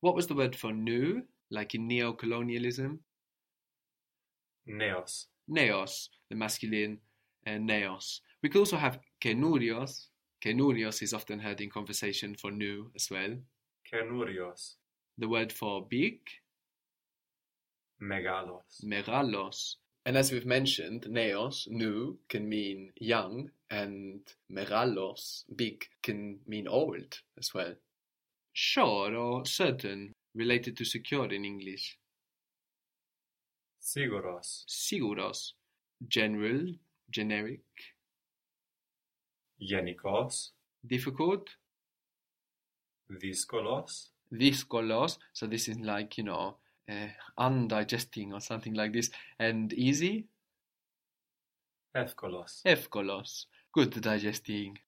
What was the word for new, like in neo-colonialism? Neos. Neos, the masculine, and neos. We could also have kenurios. Kenurios is often heard in conversation for new as well. Kenurios. The word for big, Megalos. megalos. And as we've mentioned, neos, new, can mean young, and megalos, big, can mean old as well Sure or certain, related to secure in English. Siguros. Siguros, general, generic, Genikos. difficult, Diskolos. δύσκολος, so this is like, you know, uh, undigesting or something like this, and easy, Εύκολος. εύκολος, good digesting.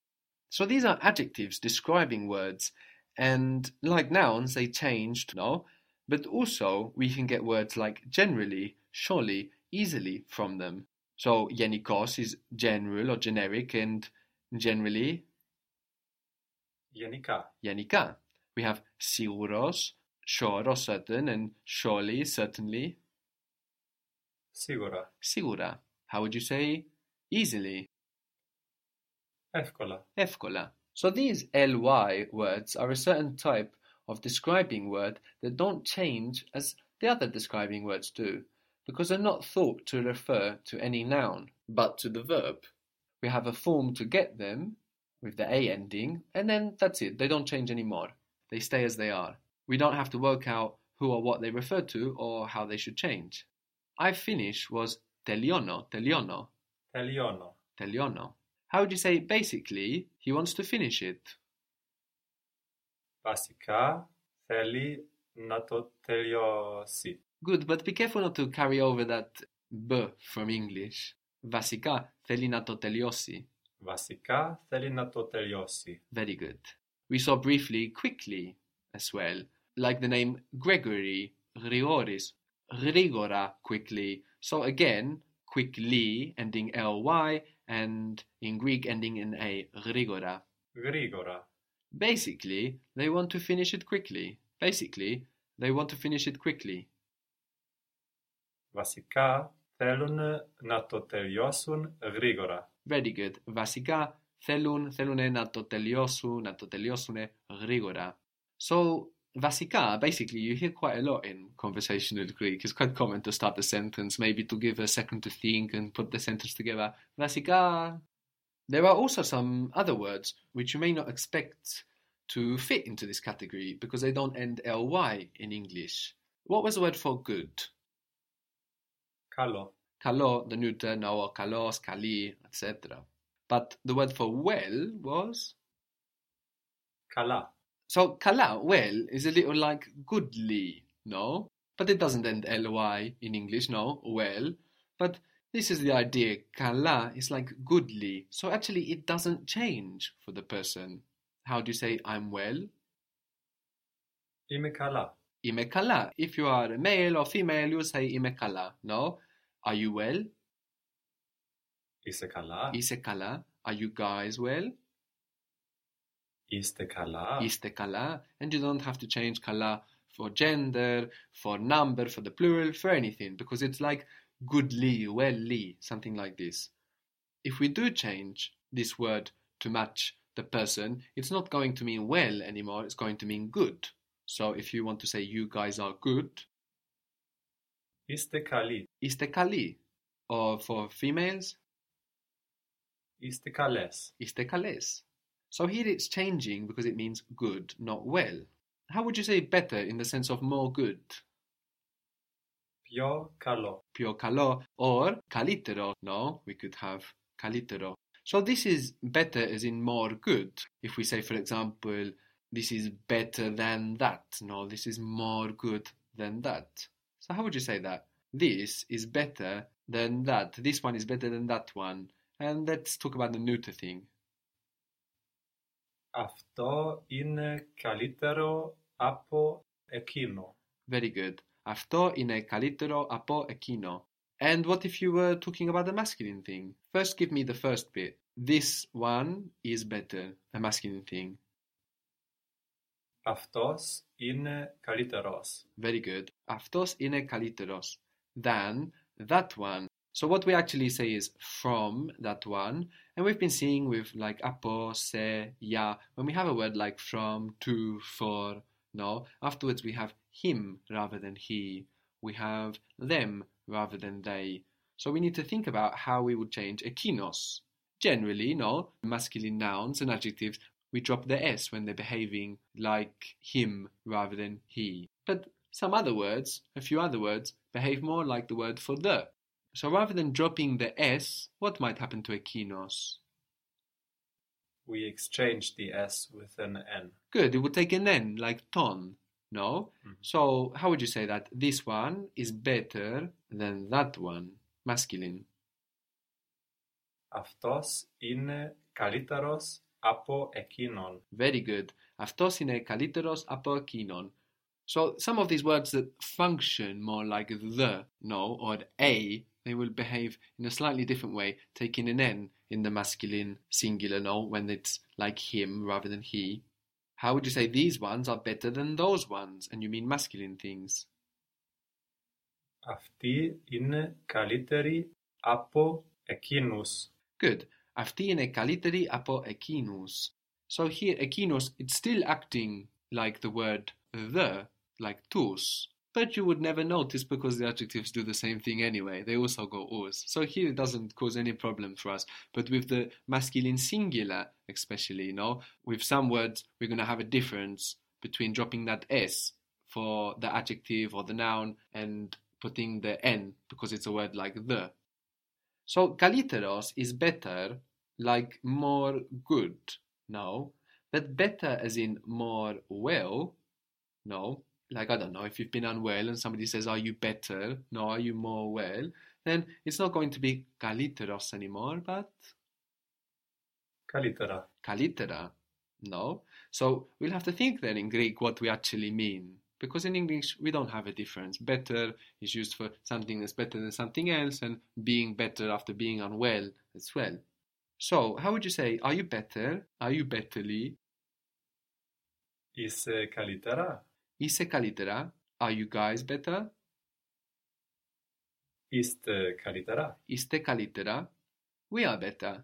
So these are adjectives describing words, and like nouns, they changed now, but also we can get words like generally, surely, easily from them. So Yenikos is general or generic, and generally Yenika. Yenika. We have Siguros, sure or certain, and surely, certainly. Sigura. Sigura. How would you say easily? Efkola. Efkola. So these ly words are a certain type of describing word that don't change as the other describing words do, because they're not thought to refer to any noun, but to the verb. We have a form to get them, with the a ending, and then that's it, they don't change anymore. They stay as they are. We don't have to work out who or what they refer to or how they should change. I finish was teliono, teliono. Teliono. Teliono. How would you say basically he wants to finish it? Βασικά θέλει να το τελειώσει. Good, but be careful not to carry over that b from English. Βασικά θέλει να το τελειώσει. Βασικά θέλει να το τελειώσει. Very good. We saw briefly quickly as well, like the name Gregory, Grigoris, Grigora quickly. So again, quickly ending ly and in Greek ending in a Grigora. Γρήγορα. Basically, they want to finish it quickly. Basically, they want to finish it quickly. Βασικά θέλουν να το τελειώσουν γρήγορα. Very good. Βασικά θέλουν, θέλουν να το τελειώσουν, να το τελειώσουν γρήγορα. So, Vasika, basically, you hear quite a lot in conversational Greek. It's quite common to start a sentence, maybe to give a second to think and put the sentence together. Vasika. There are also some other words which you may not expect to fit into this category because they don't end ly in English. What was the word for good? Kalo. Kalo, the neuter, nao, kalos, kali, etc. But the word for well was? Kala. So kalā well, is a little like goodly, no? But it doesn't end ly in English, no, well. But this is the idea. Kala is like goodly. So actually, it doesn't change for the person. How do you say I'm well? Imekala. Imekala. If you are a male or female, you say imekala. No? Are you well? Isekala. Isekala. Are you guys well? Istekala. Istekala. And you don't have to change kala for gender, for number, for the plural, for anything, because it's like goodly, welly, something like this. If we do change this word to match the person, it's not going to mean well anymore, it's going to mean good. So if you want to say you guys are good, Istekali. Istekali. Or for females, Istekales. Istekales. So here it's changing because it means good, not well. How would you say better in the sense of more good? Pio calo. Pio calo or calitero. No, we could have calitero. So this is better as in more good. If we say, for example, this is better than that. No, this is more good than that. So how would you say that? This is better than that. This one is better than that one. And let's talk about the neuter thing. Αυτό είναι καλύτερο από εκείνο. Very good. Αυτό είναι καλύτερο από εκείνο. And what if you were talking about the masculine thing? First, give me the first bit. This one is better, a masculine thing. Αυτός είναι καλύτερος. Very good. Αυτός είναι καλύτερος than that one. So what we actually say is from that one, and we've been seeing with like apo, se, ya. When we have a word like from, to, for, no. Afterwards we have him rather than he. We have them rather than they. So we need to think about how we would change ekinos. Generally, no, masculine nouns and adjectives, we drop the s when they're behaving like him rather than he. But some other words, a few other words, behave more like the word for the. So rather than dropping the s, what might happen to ekinos? We exchange the S with an N. Good, it would take an n, like ton, no? Mhm. So how would you say that this one is better than that one, masculine? Αυτός είναι καλύτερος από εκείνον. Very good. Αυτός είναι καλύτερος από εκείνον. So some of these words that function more like the, no, or a, they will behave in a slightly different way, taking an n in the masculine singular, no, when it's like him rather than he. How would you say these ones are better than those ones? And you mean masculine things. Αυτοί είναι καλύτεροι από εκείνους. Good. Αυτοί είναι καλύτεροι από εκείνους. So here, εκείνους, it's still acting like the word the, like τους. But you would never notice because the adjectives do the same thing anyway. They also go us. So here it doesn't cause any problem for us. But with the masculine singular, especially, you know, with some words, we're going to have a difference between dropping that s for the adjective or the noun and putting the n because it's a word like the. So kaliteros is better, like more good, no. But better as in more well, no like I don't know, if you've been unwell and somebody says, Are you better? No, are you more well? Then it's not going to be kaliteros anymore, but kalitera. Kalitera. No. So we'll have to think then in Greek what we actually mean. Because in English we don't have a difference. Better is used for something that's better than something else, and being better after being unwell as well. So how would you say, are you better? Are you betterly? Is uh, kalitera? Είσαι καλύτερα? Are you guys better? Είστε καλύτερα. Είστε καλύτερα? We are better.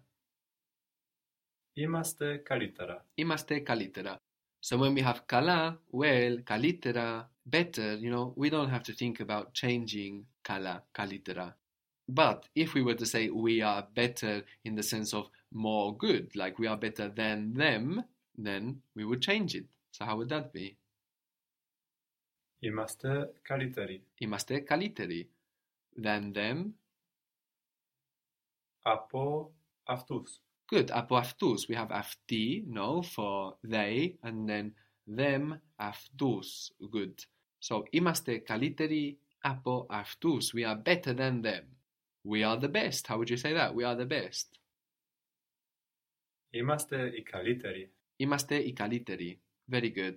Είμαστε καλύτερα. Είμαστε καλύτερα. So when we have καλά, well, καλύτερα, better, you know, we don't have to think about changing καλά, καλύτερα. But if we were to say we are better in the sense of more good, like we are better than them, then we would change it. So how would that be? Είμαστε καλύτεροι. Είμαστε καλύτεροι. Than them. Από αυτούς. Good. Από αυτούς. We have αυτοί, no, for they, and then them, αυτούς. Good. So, είμαστε καλύτεροι από αυτούς. We are better than them. We are the best. How would you say that? We are the best. Είμαστε οι καλύτεροι. Είμαστε οι καλύτεροι. Very good.